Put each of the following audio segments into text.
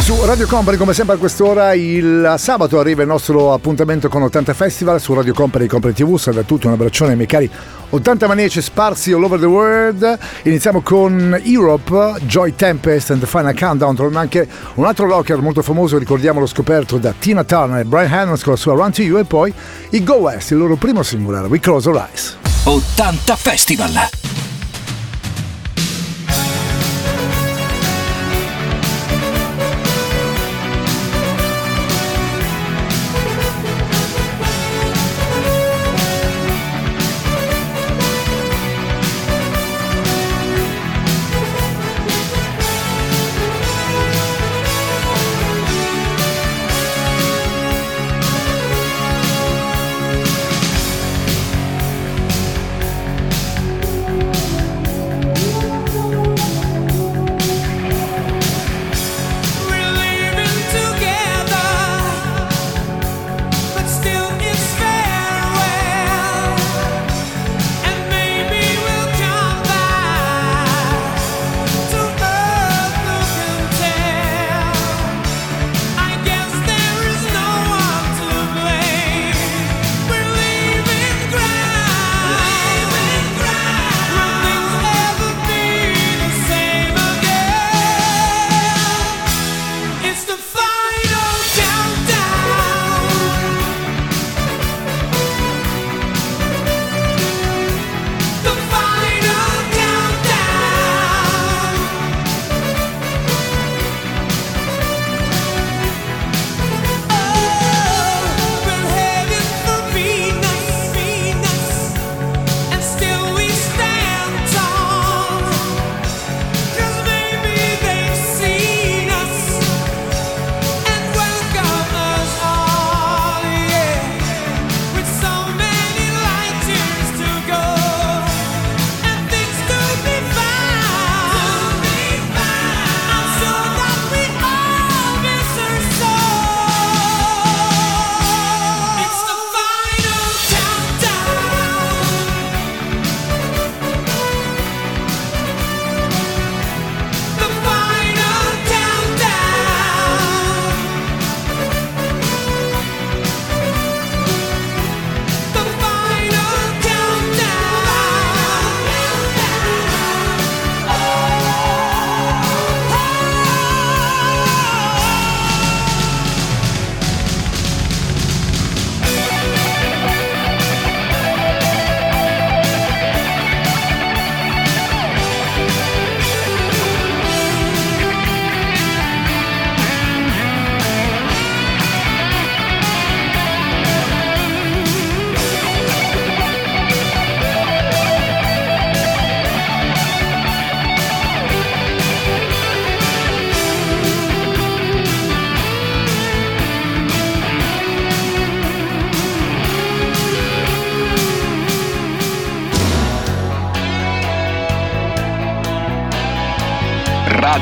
Su Radio Company, come sempre a quest'ora, il sabato arriva il nostro appuntamento con 80 Festival su Radio Company Company TV. Salve a tutti, un abbraccione ai miei cari 80 maniaci sparsi all over the world. Iniziamo con Europe, Joy Tempest and the Final Countdown. Torna anche un altro rocker molto famoso, ricordiamolo scoperto da Tina Turner e Brian Adams con la sua Run to You e poi i Go West, il loro primo singolare, We Close Our Eyes. 80 Festival.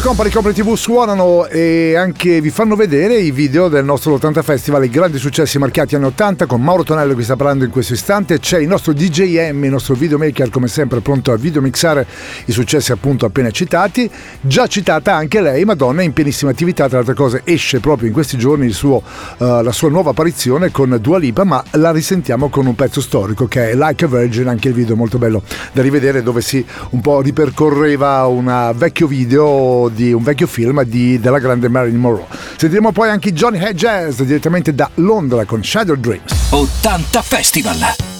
Radio Company Company TV suonano e anche vi fanno vedere i video del nostro 80 Festival, i grandi successi marchiati anni 80 con Mauro Tonello che sta parlando in questo istante. C'è il nostro DJM, il nostro videomaker come sempre pronto a videomixare i successi appunto appena citati. Già citata anche lei, Madonna, in pienissima attività, tra altre cose esce proprio in questi giorni suo, eh, la sua nuova apparizione con Dua Lipa, ma la risentiamo con un pezzo storico che è Like a Virgin, anche il video molto bello da rivedere dove si un po' ripercorreva un vecchio video di un vecchio film di- della grande Marilyn Monroe. Sentiremo poi anche Johnny Jazz direttamente da Londra con Shadow Dreams. 80 Festival.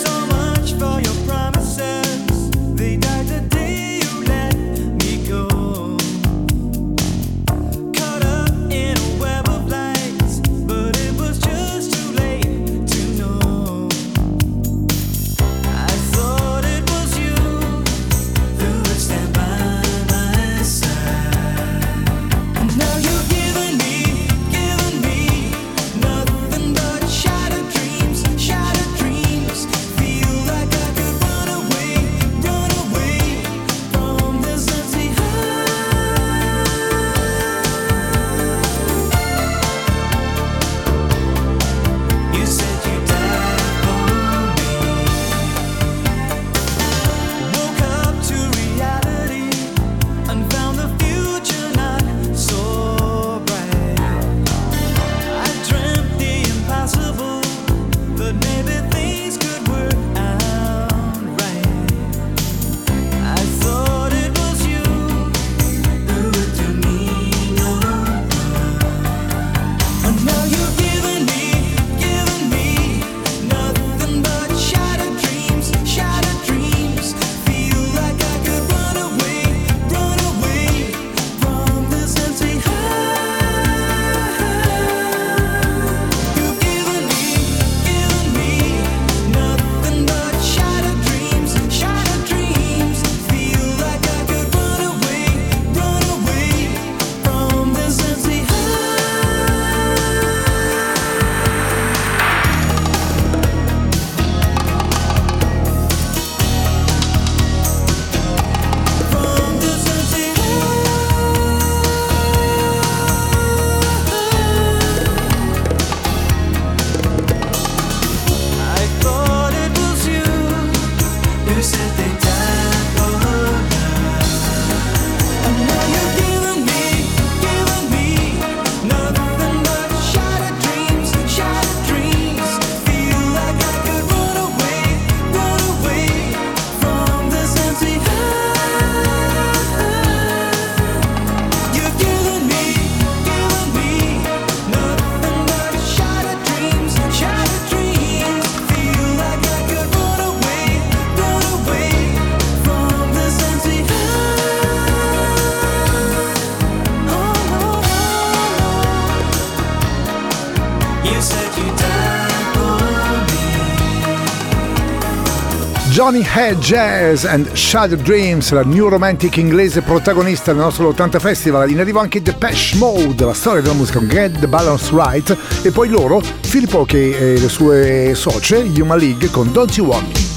Johnny Head Jazz and Shadow Dreams, la new romantic inglese protagonista del nostro 80 Festival. In arrivo anche Depeche Mode, la storia della musica con Get the Balance Right. E poi loro, Filippo che e le sue socie, Yuma League con Don't You Want Me.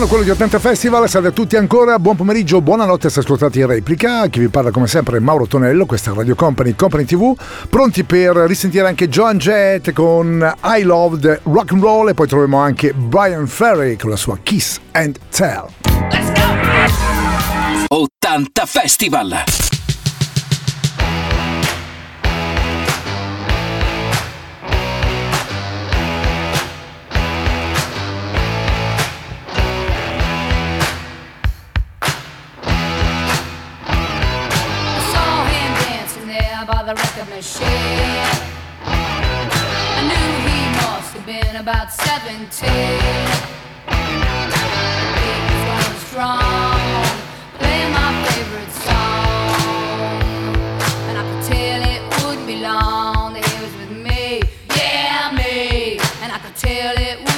buongiorno, quello di 80 Festival, salve a tutti ancora, buon pomeriggio, buonanotte se ascoltate in replica, chi vi parla come sempre è Mauro Tonello, questa è Radio Company, Company TV, pronti per risentire anche Joan Jett con I Loved Rock and Roll e poi troviamo anche Brian Ferry con la sua Kiss and Tell. Let's go! 80 Festival! a machine. I knew he must have been about 17. He was strong, playing my favorite song. And I could tell it wouldn't be long that he was with me, yeah, me. And I could tell it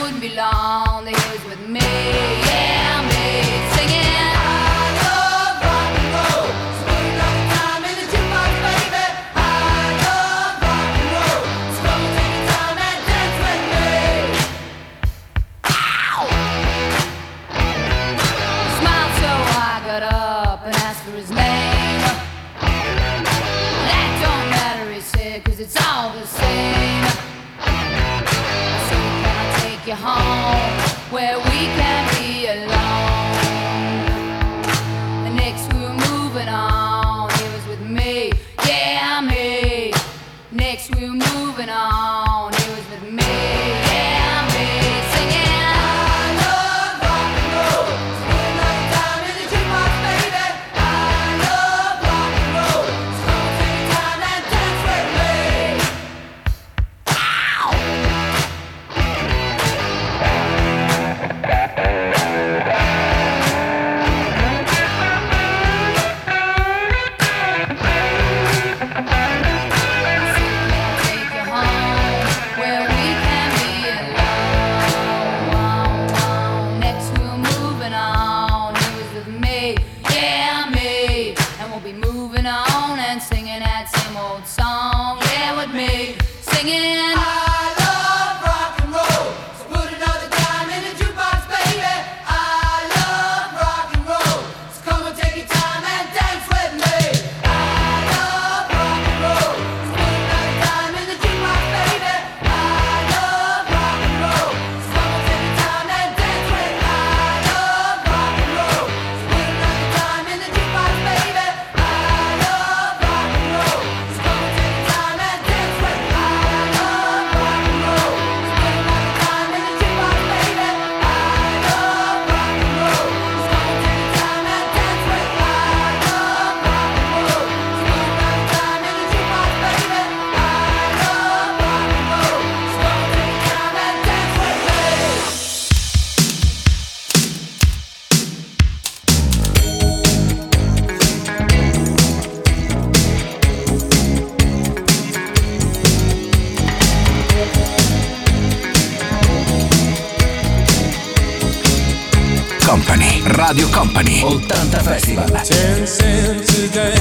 Radio Company 80 Festival. Ten cents a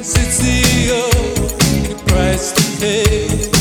it's the only price to pay.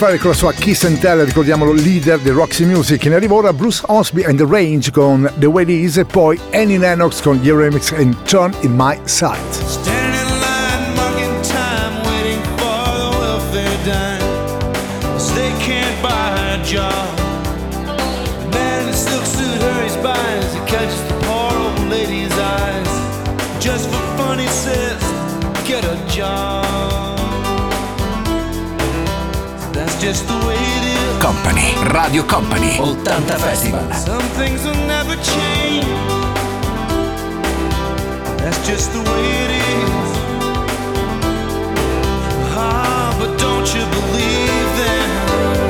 Ferry con la sua Kiss and Tell, ricordiamolo leader di Roxy Music. In arrivo ora Bruce Osby and The Range con The Way It Is e poi Annie Lennox con Your Remix and Turn in My Sight. The. The the the. Just for fun, he says, get a job. Company, Radio Company 80 Festival. Some things will never change. That's just the way it is. Ah, but don't you believe them?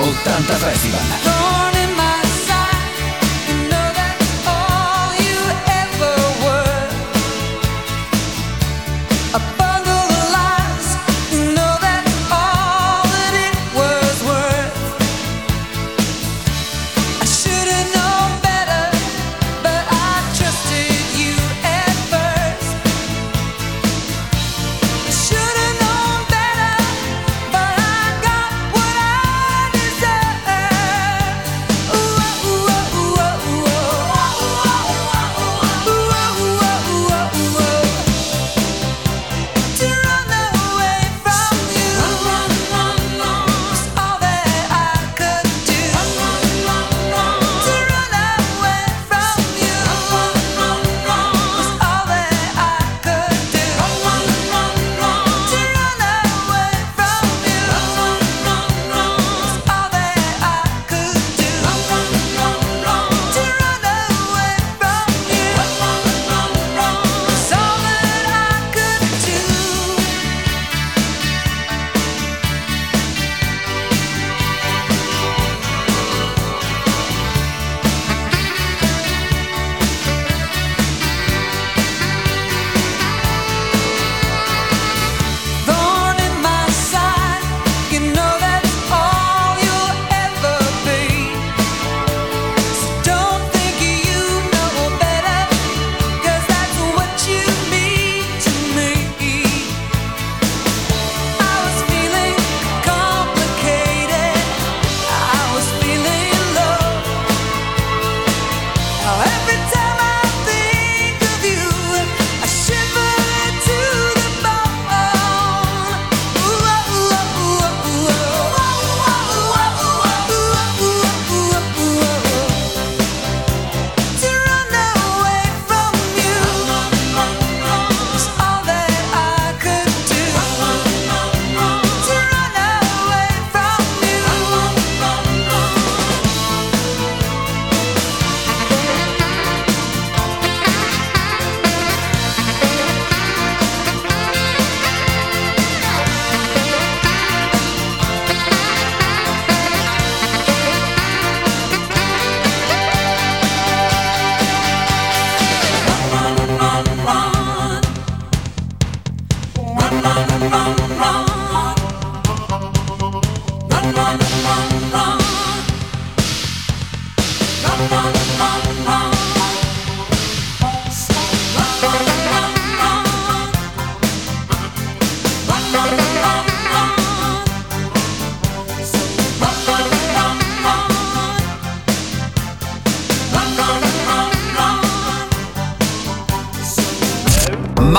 80 Festival.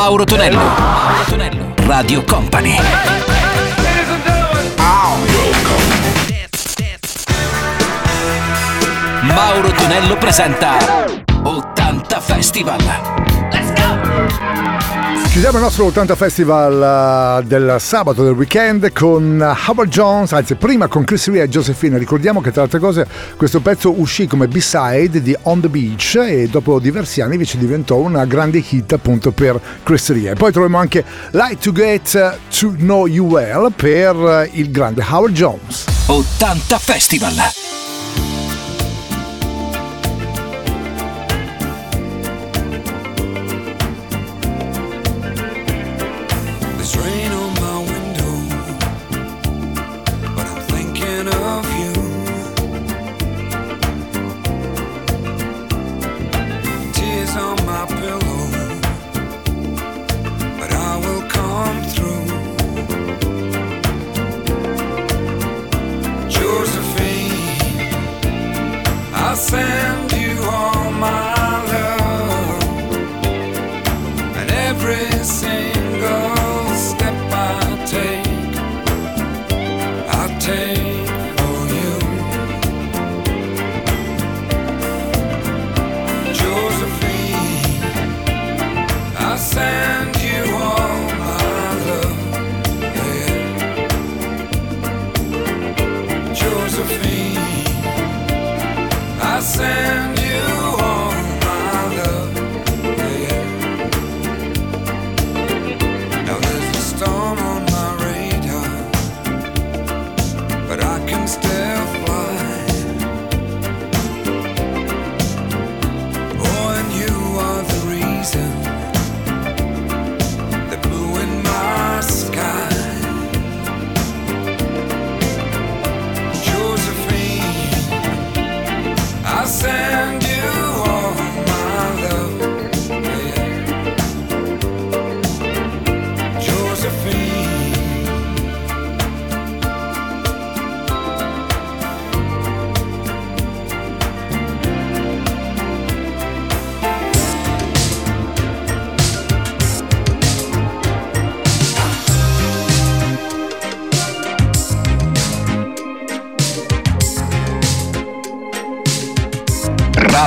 Mauro Tonello. Mauro Tonello. Radio Company. Mauro Tonello presenta Chiudiamo il nostro 80 Festival eh, del sabato del weekend con eh, Howard Jones, anzi prima con Chris Rea e Josephine. Ricordiamo che tra altre cose questo pezzo uscì come B-side di On the Beach e dopo diversi anni invece diventò una grande hit appunto per Chris Rea. Poi troviamo anche Light to Get to Know You Well per eh, il grande Howard Jones. 80 Festival! afterfly.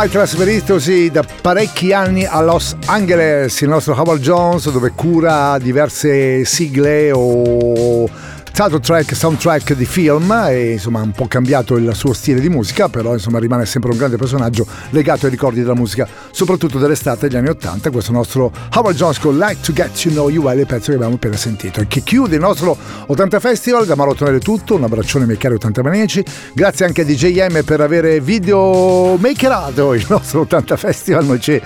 ormai trasferitosi da parecchi anni a Los Angeles, il nostro Howard Jones, dove cura diverse sigle o soundtrack, soundtrack di film e insomma ha un po' cambiato il suo stile di musica, però insomma rimane sempre un grande personaggio legato ai ricordi della musica, soprattutto dell'estate degli anni Ottanta. Questo nostro Howard Jones con Like to Get You Know You è il pezzo che abbiamo appena sentito e che chiude il nostro 80 Festival. Da Marottonello è tutto, un abbraccione miei cari 80 maniaci, grazie anche a DJM per aver video makerato il nostro 80 Festival, noi ci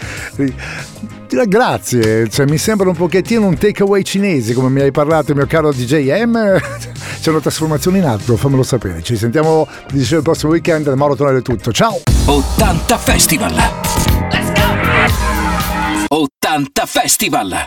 Grazie, cioè, mi sembra un pochettino un takeaway cinese come mi hai parlato il mio caro DJM. C'è una trasformazione in altro, fammelo sapere. Ci sentiamo dicevo, il prossimo weekend, da Mauro Tonale tutto. Ciao! 80 Festival! Let's go! 80 Festival!